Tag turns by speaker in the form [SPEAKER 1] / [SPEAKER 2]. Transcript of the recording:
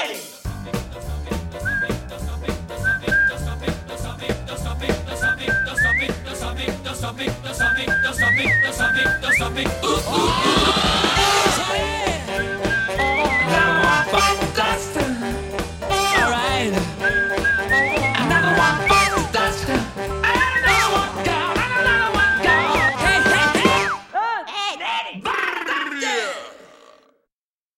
[SPEAKER 1] ready. Ooh, ooh, ooh.